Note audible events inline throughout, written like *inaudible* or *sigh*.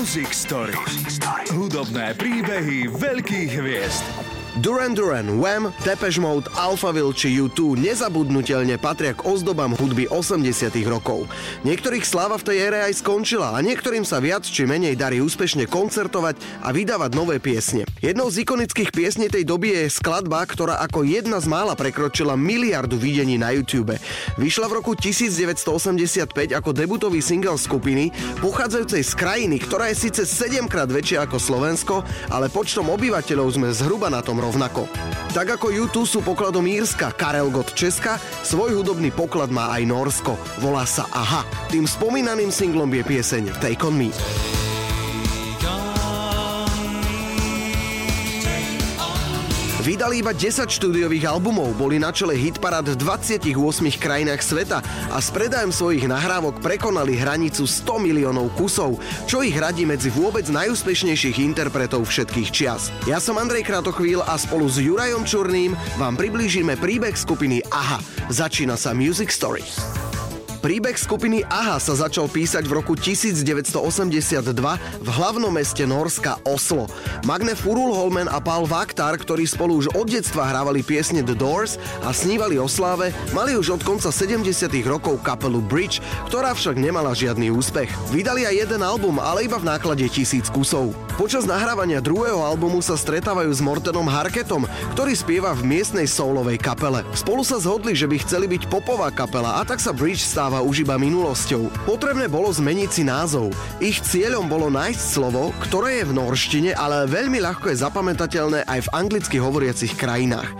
Music Story. Hudobné príbehy veľkých hviezd. Duran Duran, Wham, Depeche Mode, Alphaville či U2 nezabudnutelne patria k ozdobám hudby 80 rokov. Niektorých sláva v tej ére aj skončila a niektorým sa viac či menej darí úspešne koncertovať a vydávať nové piesne. Jednou z ikonických piesní tej doby je skladba, ktorá ako jedna z mála prekročila miliardu videní na YouTube. Vyšla v roku 1985 ako debutový single skupiny, pochádzajúcej z krajiny, ktorá je síce 7 krát väčšia ako Slovensko, ale počtom obyvateľov sme zhruba na tom rovnako. Tak ako YouTube sú pokladom Írska, Karel Gott Česka, svoj hudobný poklad má aj Norsko. Volá sa Aha. Tým spomínaným singlom je pieseň Take On Me. Vydali iba 10 štúdiových albumov, boli na čele hitparád v 28 krajinách sveta a s predajom svojich nahrávok prekonali hranicu 100 miliónov kusov, čo ich radí medzi vôbec najúspešnejších interpretov všetkých čias. Ja som Andrej Kratochvíl a spolu s Jurajom Čurným vám priblížime príbeh skupiny AHA. Začína sa Music Story. Príbeh skupiny AHA sa začal písať v roku 1982 v hlavnom meste Norska Oslo. Magne Furulholmen a Paul Vaktar, ktorí spolu už od detstva hrávali piesne The Doors a snívali o sláve, mali už od konca 70 rokov kapelu Bridge, ktorá však nemala žiadny úspech. Vydali aj jeden album, ale iba v náklade tisíc kusov. Počas nahrávania druhého albumu sa stretávajú s Mortenom Harketom, ktorý spieva v miestnej soulovej kapele. Spolu sa zhodli, že by chceli byť popová kapela a tak sa Bridge stáva stáva už iba minulosťou. Potrebné bolo zmeniť si názov. Ich cieľom bolo nájsť slovo, ktoré je v norštine, ale veľmi ľahko je zapamätateľné aj v anglicky hovoriacich krajinách.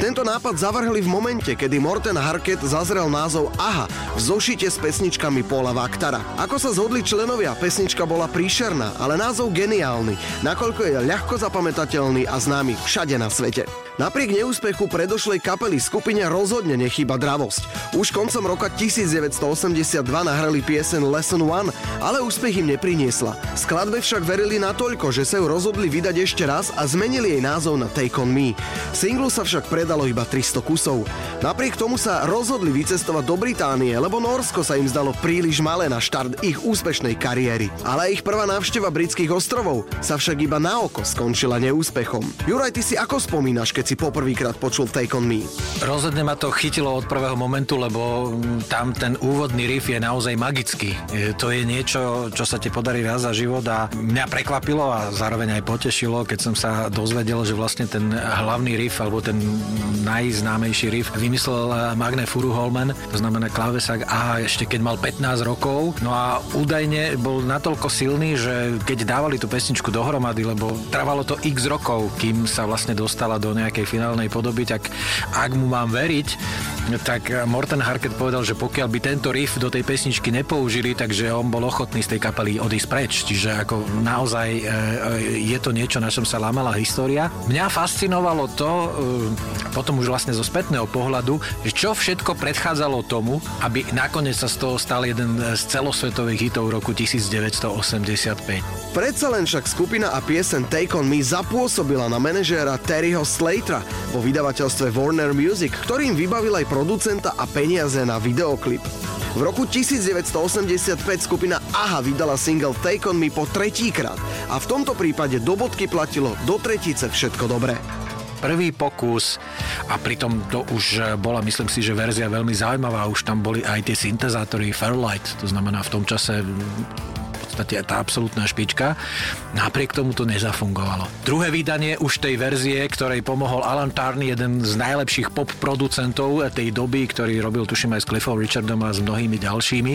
Tento nápad zavrhli v momente, kedy Morten Harket zazrel názov Aha v zošite s pesničkami Paula Vaktara. Ako sa zhodli členovia, pesnička bola príšerná, ale názov geniálny, nakoľko je ľahko zapamätateľný a známy všade na svete. Napriek neúspechu predošlej kapely skupine rozhodne nechýba dravosť. Už koncom roka 1982 nahrali piesen Lesson One, ale úspech im nepriniesla. Skladbe však verili natoľko, že sa ju rozhodli vydať ešte raz a zmenili jej názov na Take On Me. Singlu sa však predalo iba 300 kusov. Napriek tomu sa rozhodli vycestovať do Británie, lebo Norsko sa im zdalo príliš malé na štart ich úspešnej kariéry. Ale ich prvá návšteva britských ostrovov sa však iba na oko skončila neúspechom. Juraj, ty si ako spomínaš, keď si poprvýkrát počul Take On Me? Rozhodne ma to chytilo od prvého momentu, lebo tam ten úvodný riff je naozaj magický. To je niečo, čo sa ti podarí raz za život a mňa prekvapilo a zároveň aj potešilo, keď som sa dozvedel, že vlastne ten hlavný riff alebo ten najznámejší riff vymyslel Magne Furuholmen, to znamená klávesák a ešte keď mal 15 rokov. No a údajne bol natoľko silný, že keď dávali tú pesničku dohromady, lebo trvalo to x rokov, kým sa vlastne dostala do nejakej finálnej podoby, tak ak mu mám veriť, tak Morten Harket povedal, že pokiaľ by tento riff do tej pesničky nepoužili, takže on bol ochotný z tej kapely odísť preč. Čiže ako naozaj e, e, je to niečo, na čom sa lámala história. Mňa fascinovalo to, potom už vlastne zo spätného pohľadu, že čo všetko predchádzalo tomu, aby nakoniec sa z toho stal jeden z celosvetových hitov roku 1985. Predsa len však skupina a piesen Take On Me zapôsobila na manažéra Terryho Slatera vo vydavateľstve Warner Music, ktorým vybavil aj producenta a peniaze na videoklip. V roku 1985 skupina AHA vydala single Take On Me po tretíkrát a v tomto prípade do bodky platilo do tretice všetko dobré prvý pokus a pritom to už bola, myslím si, že verzia veľmi zaujímavá. Už tam boli aj tie syntezátory Fairlight, to znamená v tom čase podstate tá absolútna špička. Napriek tomu to nezafungovalo. Druhé vydanie už tej verzie, ktorej pomohol Alan Tarney, jeden z najlepších pop producentov tej doby, ktorý robil tuším aj s Cliffom Richardom a s mnohými ďalšími.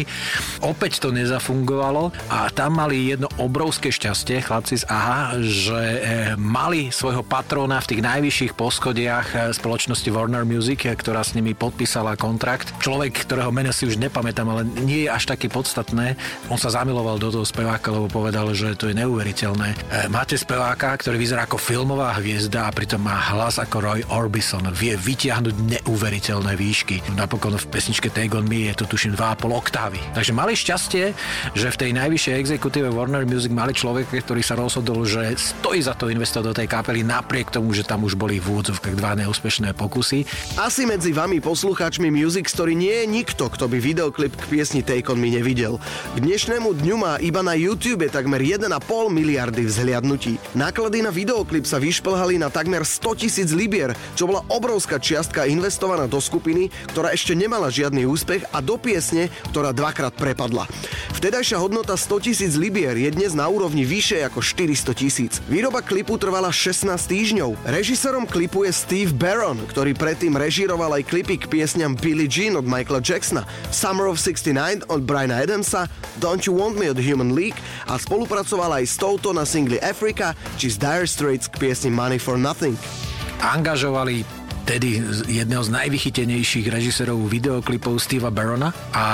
Opäť to nezafungovalo a tam mali jedno obrovské šťastie, chlapci z AHA, že eh, mali svojho patróna v tých najvyšších poschodiach eh, spoločnosti Warner Music, ktorá s nimi podpísala kontrakt. Človek, ktorého meno si už nepamätám, ale nie je až taký podstatné. On sa zamiloval do toho speváka, lebo povedal, že to je neuveriteľné. E, máte speváka, ktorý vyzerá ako filmová hviezda a pritom má hlas ako Roy Orbison. Vie vytiahnuť neuveriteľné výšky. Napokon v pesničke Take On Me je to tuším 2,5 oktávy. Takže mali šťastie, že v tej najvyššej exekutíve Warner Music mali človeka, ktorý sa rozhodol, že stojí za to investovať do tej kapely napriek tomu, že tam už boli v úvodzovkách dva neúspešné pokusy. Asi medzi vami poslucháčmi Music Story nie je nikto, kto by videoklip k piesni Take On Me nevidel. K dnešnému dňu má iba na YouTube takmer 1,5 miliardy vzhliadnutí. Náklady na videoklip sa vyšplhali na takmer 100 tisíc libier, čo bola obrovská čiastka investovaná do skupiny, ktorá ešte nemala žiadny úspech a do piesne, ktorá dvakrát prepadla. Vtedajšia hodnota 100 tisíc libier je dnes na úrovni vyššie ako 400 tisíc. Výroba klipu trvala 16 týždňov. Režisérom klipu je Steve Barron, ktorý predtým režiroval aj klipy k piesňam Billie Jean od Michaela Jacksona, Summer of 69 od Briana Adamsa, Don't You Want Me od Human League a spolupracoval aj s touto na singli Africa či z Dire Straits k piesni Money for Nothing. Angažovali vtedy jedného z najvychytenejších režisérov videoklipov Steva Barona a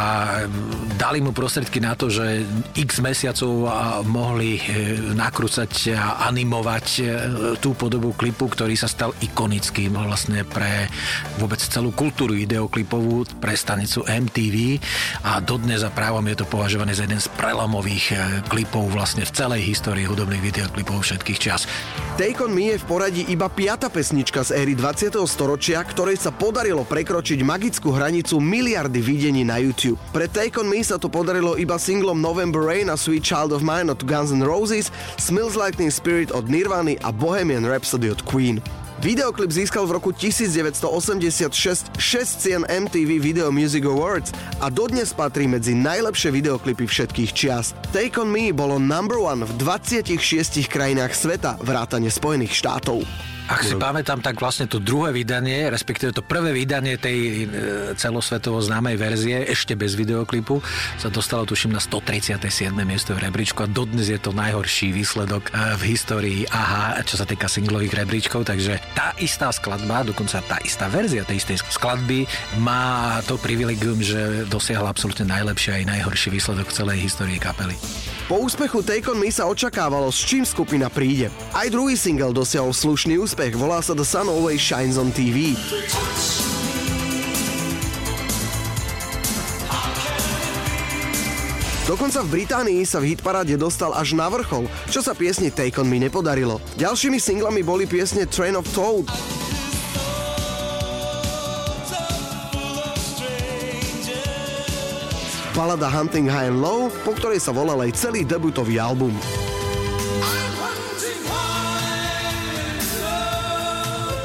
dali mu prostredky na to, že x mesiacov mohli e, nakrúcať a animovať e, tú podobu klipu, ktorý sa stal ikonickým vlastne pre vôbec celú kultúru videoklipovú, pre stanicu MTV a dodnes za právom je to považované za jeden z prelomových e, klipov vlastne v celej histórii hudobných videoklipov všetkých čas. Take On Me je v poradí iba piata pesnička z éry 20 storočia, ktorej sa podarilo prekročiť magickú hranicu miliardy videní na YouTube. Pre Take On Me sa to podarilo iba singlom November Rain a Sweet Child of Mine od Guns N' Roses, Smells Like Teen Spirit od Nirvany a Bohemian Rhapsody od Queen. Videoklip získal v roku 1986 6 cien MTV Video Music Awards a dodnes patrí medzi najlepšie videoklipy všetkých čias. Take On Me bolo number one v 26 krajinách sveta, vrátane Spojených štátov. Ak si pamätám, tak vlastne to druhé vydanie, respektíve to prvé vydanie tej e, celosvetovo známej verzie, ešte bez videoklipu, sa dostalo tuším na 137. miesto v rebríčku a dodnes je to najhorší výsledok e, v histórii AHA, čo sa týka singlových rebríčkov, takže tá istá skladba, dokonca tá istá verzia tej istej skladby má to privilegium, že dosiahla absolútne najlepší aj najhorší výsledok v celej histórii kapely. Po úspechu Take On Me sa očakávalo, s čím skupina príde. Aj druhý single dosiahol slušný úspech, volá sa The Sun Always Shines on TV. Dokonca v Británii sa v hitparáde dostal až na vrchol, čo sa piesni Take On Me nepodarilo. Ďalšími singlami boli piesne Train of Thought, balada Hunting High and Low, po ktorej sa volal aj celý debutový album.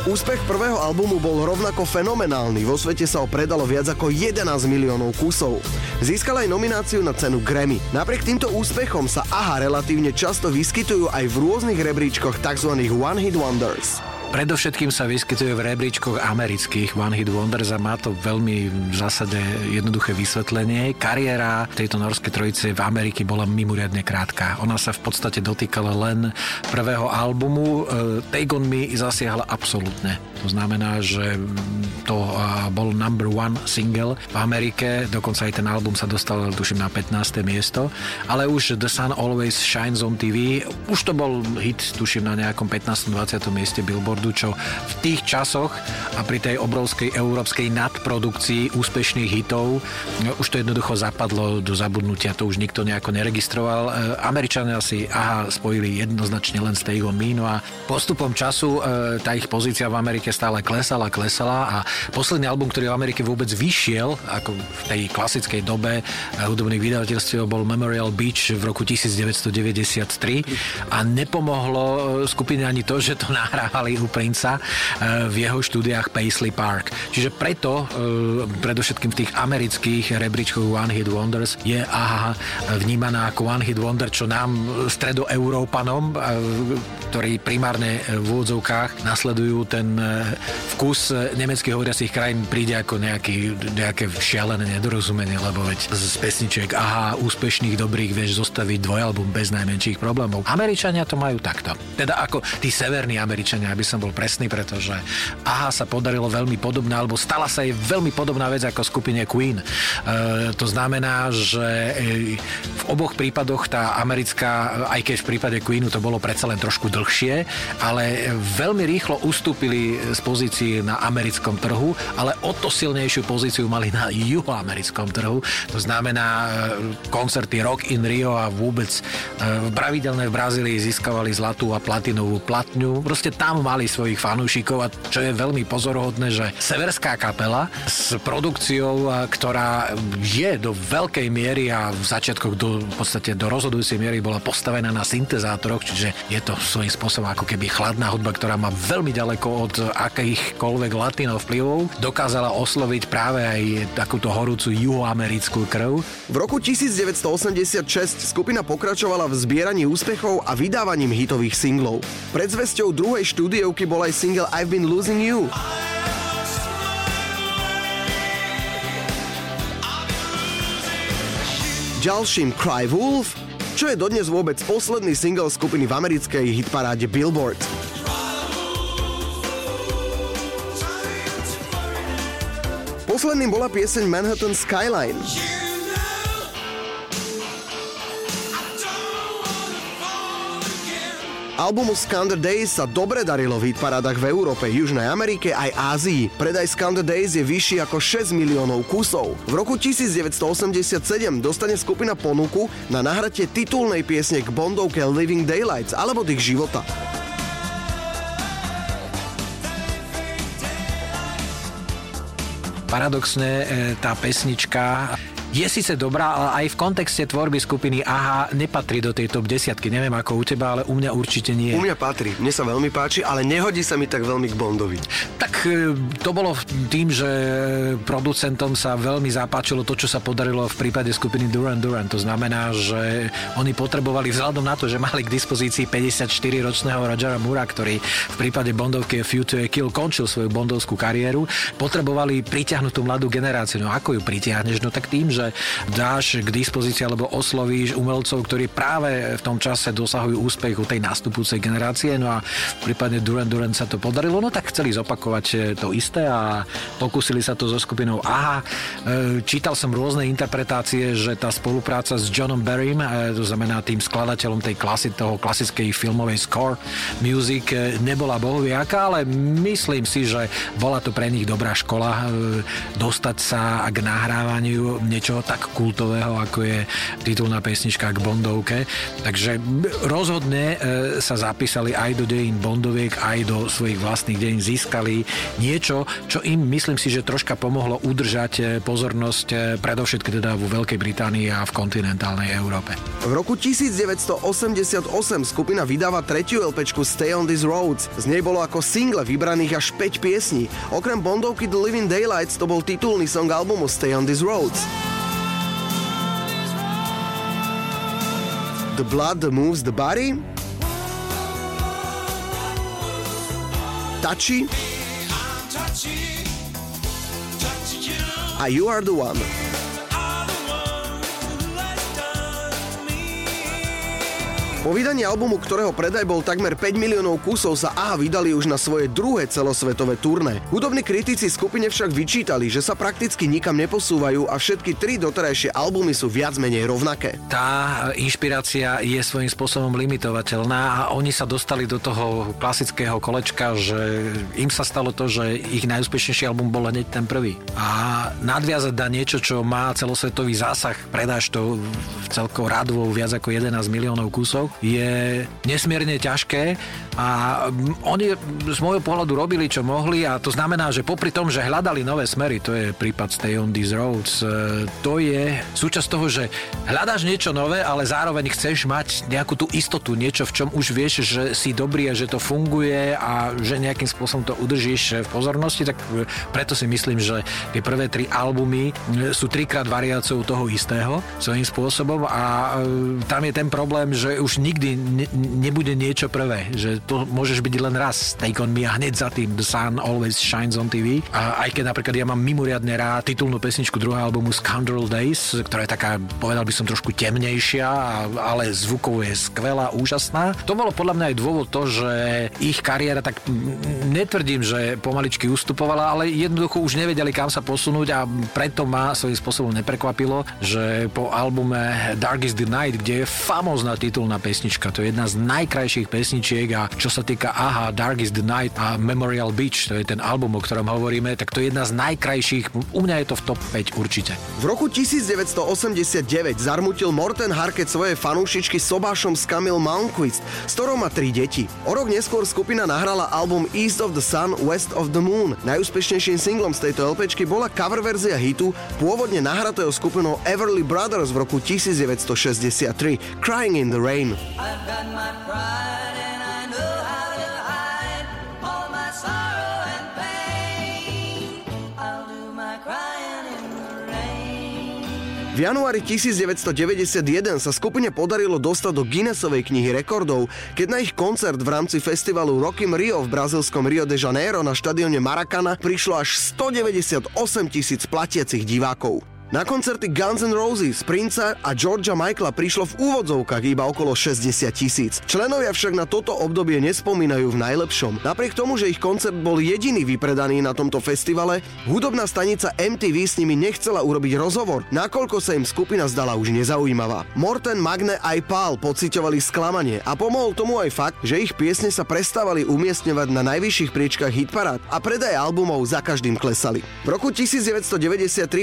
Úspech prvého albumu bol rovnako fenomenálny, vo svete sa ho predalo viac ako 11 miliónov kusov. Získal aj nomináciu na cenu Grammy. Napriek týmto úspechom sa AHA relatívne často vyskytujú aj v rôznych rebríčkoch tzv. One Hit Wonders. Predovšetkým sa vyskytuje v rebríčkoch amerických One Hit Wonders a má to veľmi v zásade jednoduché vysvetlenie. Kariéra tejto norskej trojice v Amerike bola mimoriadne krátka. Ona sa v podstate dotýkala len prvého albumu. E, Take On Me zasiahla absolútne. To znamená, že to bol number one single v Amerike, dokonca aj ten album sa dostal, tuším, na 15. miesto, ale už The Sun Always Shines on TV, už to bol hit, tuším, na nejakom 15. 20. mieste Billboardu, čo v tých časoch a pri tej obrovskej európskej nadprodukcii úspešných hitov no, už to jednoducho zapadlo do zabudnutia, to už nikto nejako neregistroval. E, Američania si aha, spojili jednoznačne len Stay On Me, no a postupom času e, tá ich pozícia v Amerike stále klesala, klesala a posledný album, ktorý v Amerike vôbec vyšiel, ako v tej klasickej dobe eh, hudobných vydavateľstiev, bol Memorial Beach v roku 1993 a nepomohlo skupine ani to, že to *laughs* nahrávali u Princa eh, v jeho štúdiách Paisley Park. Čiže preto, predovšetkým v tých amerických rebríčkoch One Hit Wonders je AHA vnímaná ako One Hit Wonder, čo nám stredoeurópanom, ktorí primárne v úvodzovkách nasledujú ten vkus nemeckých hovoriacich krajín príde ako nejaký, nejaké šialené nedorozumenie, lebo veď z pesničiek aha, úspešných, dobrých vieš zostaviť dvojalbum bez najmenších problémov. Američania to majú takto. Teda ako tí severní Američania, aby som bol presný, pretože aha sa podarilo veľmi podobná, alebo stala sa jej veľmi podobná vec ako skupine Queen. E, to znamená, že e, v oboch prípadoch tá americká, aj keď v prípade Queenu to bolo predsa len trošku dlhšie, ale veľmi rýchlo ustúpili z pozícií na americkom trhu, ale o to silnejšiu pozíciu mali na juhoamerickom trhu. To znamená e, koncerty Rock in Rio a vôbec e, pravidelné v Brazílii získavali zlatú a platinovú platňu. Proste tam mali mali svojich fanúšikov a čo je veľmi pozorohodné, že severská kapela s produkciou, ktorá je do veľkej miery a v začiatkoch do, v podstate do rozhodujúcej miery bola postavená na syntezátoroch, čiže je to svojím spôsobom ako keby chladná hudba, ktorá má veľmi ďaleko od akýchkoľvek latinov vplyvov, dokázala osloviť práve aj takúto horúcu juhoamerickú krv. V roku 1986 skupina pokračovala v zbieraní úspechov a vydávaním hitových singlov. Predzvesťou druhej štúdiovky bol aj single I've Been Losing You. Ďalším Cry Wolf, čo je dodnes vôbec posledný single skupiny v americkej hitparáde Billboard. Posledným bola pieseň Manhattan Skyline. Albumu Scander Days sa dobre darilo v hitparádach v Európe, Južnej Amerike aj Ázii. Predaj Scander Days je vyšší ako 6 miliónov kusov. V roku 1987 dostane skupina ponuku na nahratie titulnej piesne k Bondovke Living Daylights alebo ich života. Paradoxne e, tá pesnička je síce dobrá, ale aj v kontexte tvorby skupiny AHA nepatrí do tej top desiatky. Neviem ako u teba, ale u mňa určite nie. U mňa patrí. Mne sa veľmi páči, ale nehodí sa mi tak veľmi k Bondovi. Tak e, to bolo tým, že producentom sa veľmi zapáčilo to, čo sa podarilo v prípade skupiny Duran Duran. To znamená, že oni potrebovali vzhľadom na to, že mali k dispozícii 54-ročného Rogera Mura, ktorý v prípade Bondovky a Kill končil svoju bondovskú kariéru, potrebovali pritiahnuť tú mladú generáciu. No ako ju pritiahneš? No tak tým, že dáš k dispozícii alebo oslovíš umelcov, ktorí práve v tom čase dosahujú úspech u tej nastupujúcej generácie. No a v prípade Duran Duran sa to podarilo, no tak chceli zopakovať eh, to isté a pokúsili sa to so skupinou AHA. Eh, čítal som rôzne interpretácie, že tá spolupráca s Johnom Barrym, eh, to znamená tým skladateľom tej klasy, toho klasickej filmovej score music, nebola bohoviaká, ale myslím si, že bola to pre nich dobrá škola dostať sa k nahrávaniu niečo niečoho tak kultového, ako je titulná pesnička k Bondovke. Takže rozhodne e, sa zapísali aj do dejín Bondoviek, aj do svojich vlastných dejín získali niečo, čo im myslím si, že troška pomohlo udržať e, pozornosť e, predovšetkým teda vo Veľkej Británii a v kontinentálnej Európe. V roku 1988 skupina vydáva tretiu LPčku Stay on These Roads. Z nej bolo ako single vybraných až 5 piesní. Okrem Bondovky The Living Daylights to bol titulný song albumu Stay on These Roads. The blood moves the body. Touchy. A you are the one. Po vydaní albumu, ktorého predaj bol takmer 5 miliónov kusov, sa AHA vydali už na svoje druhé celosvetové turné. Hudobní kritici skupine však vyčítali, že sa prakticky nikam neposúvajú a všetky tri doterajšie albumy sú viac menej rovnaké. Tá inšpirácia je svojím spôsobom limitovateľná a oni sa dostali do toho klasického kolečka, že im sa stalo to, že ich najúspešnejší album bol hneď ten prvý. A nadviazať na niečo, čo má celosvetový zásah, predáš to celkou rádovo viac ako 11 miliónov kusov, je nesmierne ťažké a oni z môjho pohľadu robili, čo mohli a to znamená, že popri tom, že hľadali nové smery, to je prípad Stay on these roads, e, to je súčasť toho, že hľadáš niečo nové, ale zároveň chceš mať nejakú tú istotu, niečo, v čom už vieš, že si dobrý a že to funguje a že nejakým spôsobom to udržíš v pozornosti, tak preto si myslím, že tie prvé tri albumy sú trikrát variáciou toho istého svojím spôsobom a e, tam je ten problém, že už nikdy ne, nebude niečo prvé, že to môžeš byť len raz Take on me a hneď za tým The Sun Always Shines on TV. A aj keď napríklad ja mám mimoriadne rád titulnú pesničku druhého albumu Scoundrel Days, ktorá je taká, povedal by som trošku temnejšia, ale zvukovo je skvelá, úžasná. To bolo podľa mňa aj dôvod to, že ich kariéra tak netvrdím, že pomaličky ustupovala, ale jednoducho už nevedeli kam sa posunúť a preto ma svojím spôsobom neprekvapilo, že po albume Dark is the Night, kde je famózna titulná pesnička, pesnička. To je jedna z najkrajších pesničiek a čo sa týka Aha, Dark is the Night a Memorial Beach, to je ten album, o ktorom hovoríme, tak to je jedna z najkrajších. U mňa je to v top 5 určite. V roku 1989 zarmutil Morten Harket svoje fanúšičky sobášom z Camille Malmquist, s ktorou má tri deti. O rok neskôr skupina nahrala album East of the Sun, West of the Moon. Najúspešnejším singlom z tejto LPčky bola cover verzia hitu, pôvodne nahratého skupinou Everly Brothers v roku 1963 Crying in the Rain. In. V januári 1991 sa skupine podarilo dostať do Guinnessovej knihy rekordov, keď na ich koncert v rámci festivalu Rocky Rio v brazilskom Rio de Janeiro na štadióne Maracana prišlo až 198 tisíc platiacich divákov. Na koncerty Guns N' Roses, Princa a Georgia Michaela prišlo v úvodzovkách iba okolo 60 tisíc. Členovia však na toto obdobie nespomínajú v najlepšom. Napriek tomu, že ich koncert bol jediný vypredaný na tomto festivale, hudobná stanica MTV s nimi nechcela urobiť rozhovor, nakoľko sa im skupina zdala už nezaujímavá. Morten, Magne aj Paul pociťovali sklamanie a pomohol tomu aj fakt, že ich piesne sa prestávali umiestňovať na najvyšších priečkách hitparád a predaj albumov za každým klesali. V roku 1993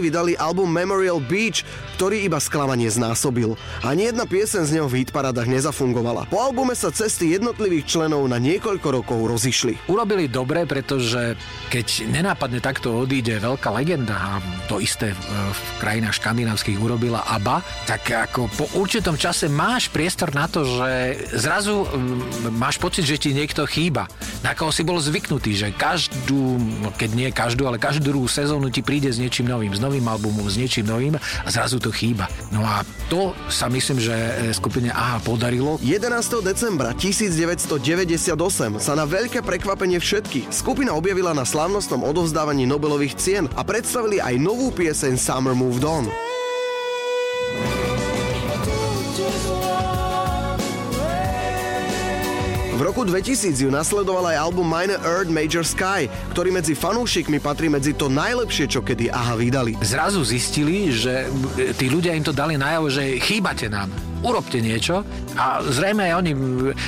vydali album Memorial Beach, ktorý iba sklamanie znásobil. Ani jedna piesen z neho v hitparadách nezafungovala. Po albume sa cesty jednotlivých členov na niekoľko rokov rozišli. Urobili dobre, pretože keď nenápadne takto odíde veľká legenda a to isté v krajinách škandinávskych urobila ABBA, tak ako po určitom čase máš priestor na to, že zrazu mm, máš pocit, že ti niekto chýba. Na koho si bol zvyknutý, že každú, keď nie každú, ale každú druhú sezónu ti príde s niečím novým, s novým albumom, s niečím novým a zrazu to chýba. No a to sa myslím, že e, skupine AHA podarilo. 11. decembra 1998 sa na veľké prekvapenie všetky skupina objavila na slávnostnom odovzdávaní Nobelových cien a predstavili aj novú pieseň Summer Moved On. Roku 2000 ju nasledoval aj album Minor Earth Major Sky, ktorý medzi fanúšikmi patrí medzi to najlepšie, čo kedy AHA vydali. Zrazu zistili, že tí ľudia im to dali najavo, že chýbate nám urobte niečo a zrejme aj oni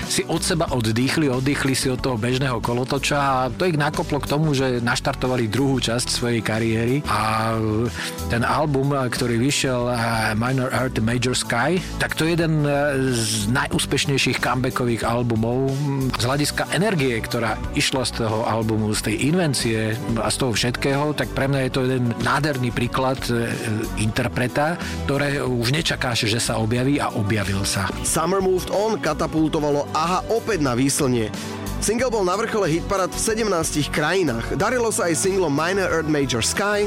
si od seba oddýchli, oddýchli si od toho bežného kolotoča a to ich nakoplo k tomu, že naštartovali druhú časť svojej kariéry a ten album, ktorý vyšiel eh, Minor Earth Major Sky, tak to je jeden eh, z najúspešnejších comebackových albumov z hľadiska energie, ktorá išla z toho albumu, z tej invencie a z toho všetkého, tak pre mňa je to jeden nádherný príklad eh, interpreta, ktoré už nečakáš, že sa objaví a objavil sa. Summer Moved On katapultovalo AHA opäť na výslnie. Single bol na vrchole hitparad v 17 krajinách. Darilo sa aj singlom Minor Earth Major Sky,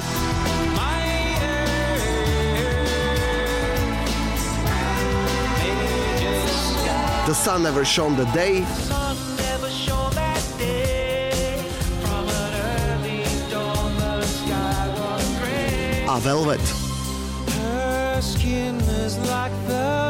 The Sun Never Shone the Day, a Velvet. Her skin is like velvet,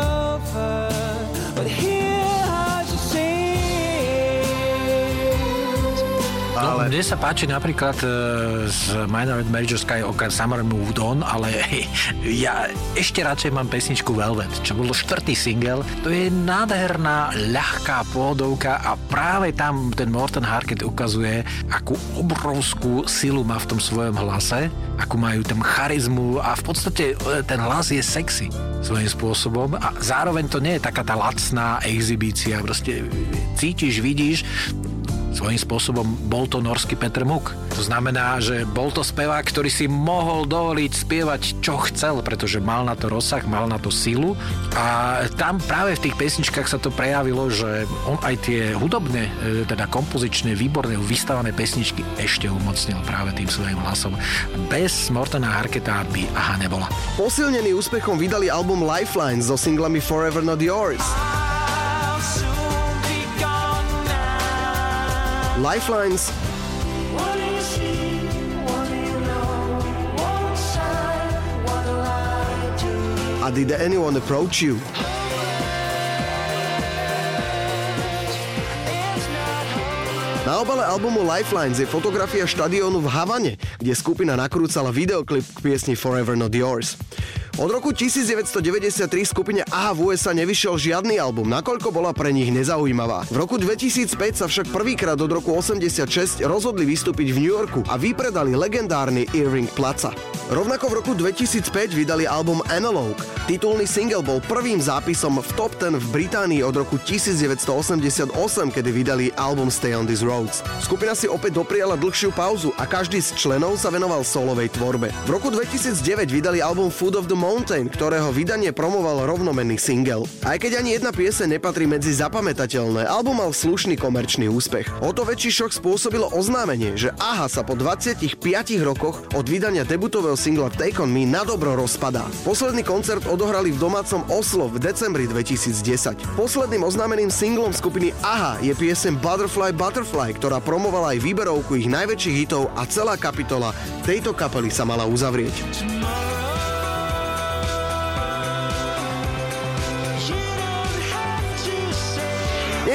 mne sa páči napríklad uh, z Minor Major Sky okrem Summer Moved On, ale *laughs* ja ešte radšej mám pesničku Velvet, čo bolo štvrtý single. To je nádherná, ľahká pôdovka a práve tam ten Morten Harket ukazuje, akú obrovskú silu má v tom svojom hlase, akú majú tam charizmu a v podstate e, ten hlas je sexy svojím spôsobom a zároveň to nie je taká tá lacná exibícia, proste cítiš, vidíš, svojím spôsobom bol to norský Petr Muk. To znamená, že bol to spevák, ktorý si mohol dovoliť spievať čo chcel, pretože mal na to rozsah, mal na to silu a tam práve v tých pesničkách sa to prejavilo, že on aj tie hudobné, e, teda kompozičné, výborné, vystavané pesničky ešte umocnil práve tým svojim hlasom. Bez Mortena Harketa by aha nebola. Posilnený úspechom vydali album Lifeline so singlami Forever Not Yours. Lifelines. A did anyone approach you? Na obale albumu Lifelines je fotografia štadiónu v Havane, kde skupina nakrúcala videoklip k piesni Forever Not Yours. Od roku 1993 skupine AHA v USA nevyšiel žiadny album, nakoľko bola pre nich nezaujímavá. V roku 2005 sa však prvýkrát od roku 86 rozhodli vystúpiť v New Yorku a vypredali legendárny Irving Plaza. Rovnako v roku 2005 vydali album Analog. Titulný single bol prvým zápisom v top 10 v Británii od roku 1988, kedy vydali album Stay on These Roads. Skupina si opäť dopriala dlhšiu pauzu a každý z členov sa venoval solovej tvorbe. V roku 2009 vydali album Food of the Mountain, ktorého vydanie promoval rovnomenný single. Aj keď ani jedna piese nepatrí medzi zapamätateľné, album mal slušný komerčný úspech. O to väčší šok spôsobilo oznámenie, že AHA sa po 25 rokoch od vydania debutového singla Take On Me na dobro rozpadá. Posledný koncert odohrali v domácom Oslo v decembri 2010. Posledným oznámeným singlom skupiny AHA je piesem Butterfly Butterfly, ktorá promovala aj výberovku ich najväčších hitov a celá kapitola tejto kapely sa mala uzavrieť.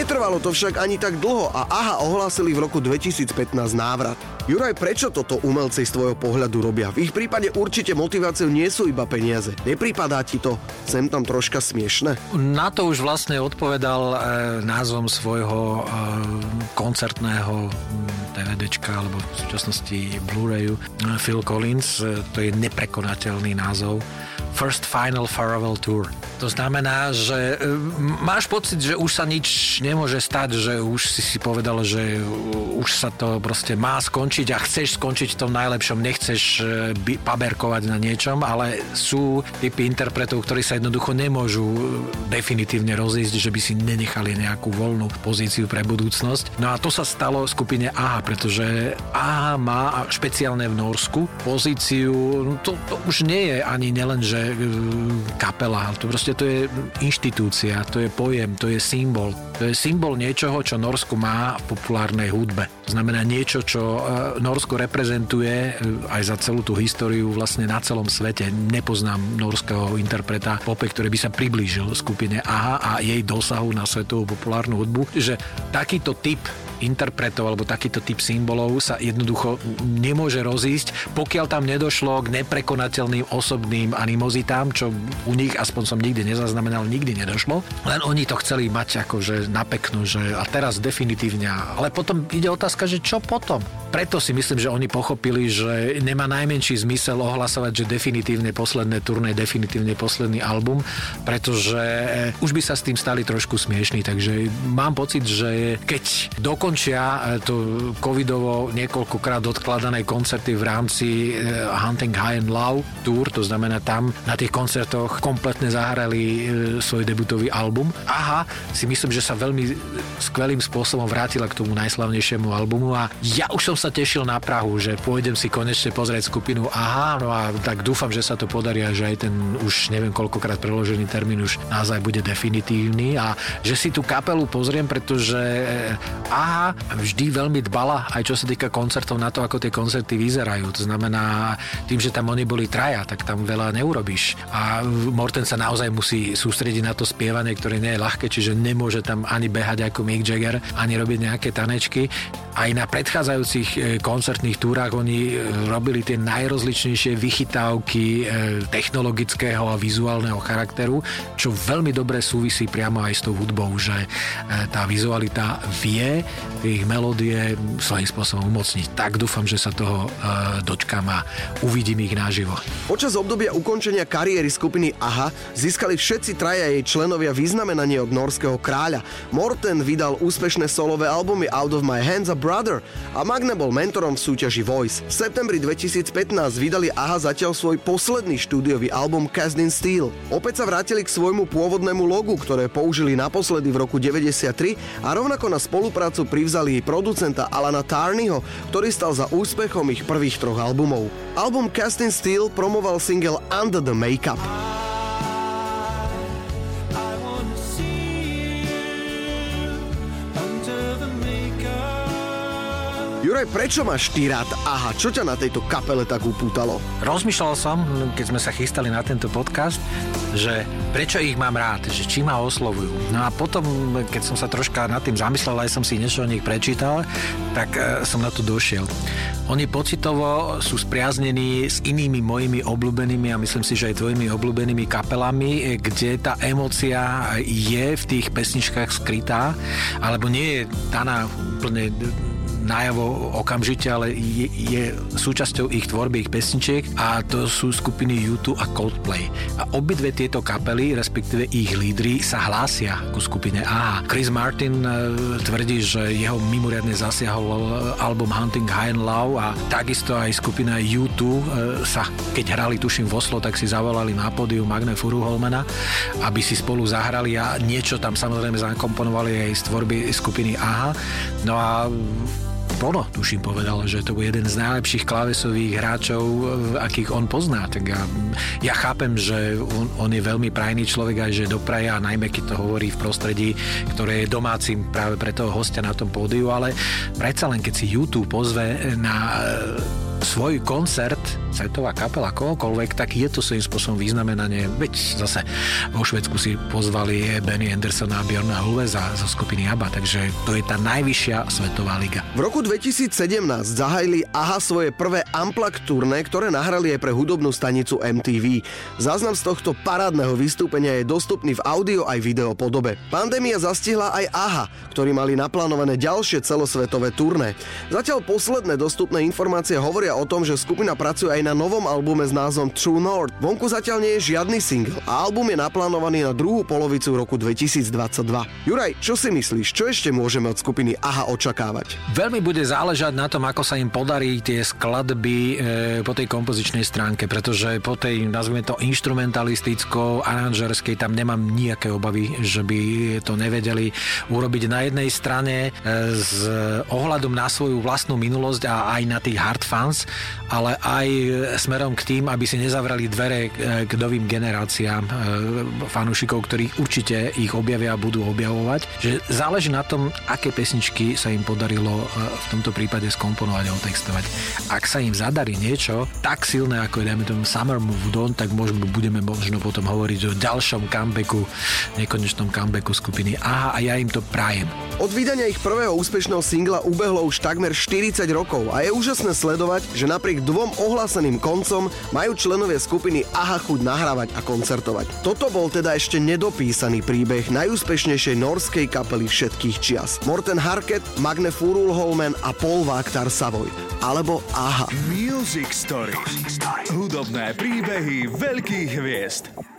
Netrvalo to však ani tak dlho a AHA ohlásili v roku 2015 návrat. Juraj, prečo toto umelci z tvojho pohľadu robia? V ich prípade určite motiváciou nie sú iba peniaze. Nepripadá ti to sem tam troška smiešne? Na to už vlastne odpovedal e, názvom svojho e, koncertného DVDčka alebo v súčasnosti Blu-rayu Phil Collins. E, to je neprekonateľný názov First Final Farewell Tour. To znamená, že e, máš pocit, že už sa nič nemôže stať, že už si si povedal, že už sa to proste má skončiť a chceš skončiť v tom najlepšom, nechceš e, paberkovať na niečom, ale sú typy interpretov, ktorí sa jednoducho nemôžu e, definitívne rozísť, že by si nenechali nejakú voľnú pozíciu pre budúcnosť. No a to sa stalo skupine AHA, pretože AHA má špeciálne v Norsku pozíciu, no to, to už nie je ani nelen, že kapela. To proste to je inštitúcia, to je pojem, to je symbol. To je symbol niečoho, čo Norsko má v populárnej hudbe. Znamená niečo, čo e, Norsko reprezentuje e, aj za celú tú históriu vlastne na celom svete. Nepoznám norského interpreta pope, ktorý by sa priblížil skupine AHA a jej dosahu na svetovú populárnu hudbu, že takýto typ interpretov alebo takýto typ symbolov sa jednoducho nemôže rozísť, pokiaľ tam nedošlo k neprekonateľným osobným animozitám, čo u nich aspoň som nikdy nezaznamenal, nikdy nedošlo. Len oni to chceli mať akože na peknú, že a teraz definitívne. Ale potom ide otázka, že čo potom? Preto si myslím, že oni pochopili, že nemá najmenší zmysel ohlasovať, že definitívne posledné turné, definitívne posledný album, pretože už by sa s tým stali trošku smiešní. Takže mám pocit, že keď dokon ukončia e, to covidovo niekoľkokrát odkladané koncerty v rámci e, Hunting High and Low Tour, to znamená tam na tých koncertoch kompletne zahrali e, svoj debutový album. Aha, si myslím, že sa veľmi skvelým spôsobom vrátila k tomu najslavnejšiemu albumu a ja už som sa tešil na Prahu, že pôjdem si konečne pozrieť skupinu Aha, no a tak dúfam, že sa to podarí a že aj ten už neviem koľkokrát preložený termín už naozaj bude definitívny a že si tú kapelu pozriem, pretože Aha vždy veľmi dbala, aj čo sa týka koncertov, na to, ako tie koncerty vyzerajú. To znamená, tým, že tam oni boli traja, tak tam veľa neurobíš. A Morten sa naozaj musí sústrediť na to spievanie, ktoré nie je ľahké, čiže nemôže tam ani behať ako Mick Jagger, ani robiť nejaké tanečky. Aj na predchádzajúcich e, koncertných túrach oni e, robili tie najrozličnejšie vychytávky e, technologického a vizuálneho charakteru, čo veľmi dobre súvisí priamo aj s tou hudbou, že tá vizualita vie ich melódie svojím spôsobom umocniť. Tak dúfam, že sa toho uh, dočkám a uvidím ich naživo. Počas obdobia ukončenia kariéry skupiny AHA získali všetci traja jej členovia vyznamenanie od norského kráľa. Morten vydal úspešné solové albumy Out of My Hands a Brother a Magne bol mentorom v súťaži Voice. V septembri 2015 vydali AHA zatiaľ svoj posledný štúdiový album Cast in Steel. Opäť sa vrátili k svojmu pôvodnému logu, ktoré použili naposledy v roku 93 a rovnako na spoluprácu privzali privzali producenta Alana Tarnyho, ktorý stal za úspechom ich prvých troch albumov. Album Casting Steel promoval single Under the Makeup. Juraj, prečo máš ty rád Aha? Čo ťa na tejto kapele tak upútalo? Rozmýšľal som, keď sme sa chystali na tento podcast, že prečo ich mám rád, že či ma oslovujú. No a potom, keď som sa troška nad tým zamyslel, aj som si niečo o nich prečítal, tak e, som na to došiel. Oni pocitovo sú spriaznení s inými mojimi obľúbenými a myslím si, že aj tvojimi obľúbenými kapelami, e, kde tá emócia je v tých pesničkách skrytá, alebo nie je daná úplne najavo okamžite, ale je, je súčasťou ich tvorby, ich pesničiek a to sú skupiny U2 a Coldplay. A obidve tieto kapely, respektíve ich lídry, sa hlásia ku skupine AHA. Chris Martin e, tvrdí, že jeho mimoriadne zasiahol album Hunting High and Low a takisto aj skupina U2 e, sa, keď hrali tuším v Oslo, tak si zavolali na pódiu Magne Furuholmana, aby si spolu zahrali a niečo tam samozrejme zakomponovali aj z tvorby skupiny AHA. No a Bono, tuším, povedal, že to bude jeden z najlepších klávesových hráčov, akých on pozná. Tak ja, ja chápem, že on, on je veľmi prajný človek aj, že dopraje a najmä keď to hovorí v prostredí, ktoré je domácim práve pre toho hostia na tom pódiu, ale predsa len keď si YouTube pozve na svoj koncert, svetová kapela, kohokoľvek, tak je to svojím spôsobom významenanie. Veď zase vo Švedsku si pozvali Benny Andersona a Bjorna Hulveza zo skupiny ABBA, takže to je tá najvyššia svetová liga. V roku 2017 zahajili AHA svoje prvé Unplugged turné, ktoré nahrali aj pre hudobnú stanicu MTV. Záznam z tohto parádneho vystúpenia je dostupný v audio aj video podobe. Pandémia zastihla aj AHA, ktorí mali naplánované ďalšie celosvetové turné. Zatiaľ posledné dostupné informácie hovoria o tom, že skupina pracuje aj na novom albume s názvom True North. Vonku zatiaľ nie je žiadny single a album je naplánovaný na druhú polovicu roku 2022. Juraj, čo si myslíš, čo ešte môžeme od skupiny AHA očakávať? Veľmi bude záležať na tom, ako sa im podarí tie skladby e, po tej kompozičnej stránke, pretože po tej, nazvime to instrumentalisticko, aranžerskej, tam nemám nejaké obavy, že by to nevedeli urobiť na jednej strane e, s ohľadom na svoju vlastnú minulosť a aj na tých hard fans, ale aj smerom k tým, aby si nezavrali dvere k novým generáciám e, fanúšikov, ktorí určite ich objavia a budú objavovať. Že záleží na tom, aké pesničky sa im podarilo e, v tomto prípade skomponovať a otextovať. Ak sa im zadarí niečo tak silné, ako je dajme tomu Summer Moved On, tak môžeme, budeme možno potom hovoriť o ďalšom comebacku, nekonečnom comebacku skupiny Aha a ja im to prajem. Od vydania ich prvého úspešného singla ubehlo už takmer 40 rokov a je úžasné sledovať, že napriek dvom ohláseným koncom majú členovia skupiny AHA chuť nahrávať a koncertovať. Toto bol teda ešte nedopísaný príbeh najúspešnejšej norskej kapely všetkých čias. Morten Harket, Magne Furulholmen a Paul Vaktar Savoy. Alebo AHA. Music Story. Hudobné príbehy veľkých hviezd.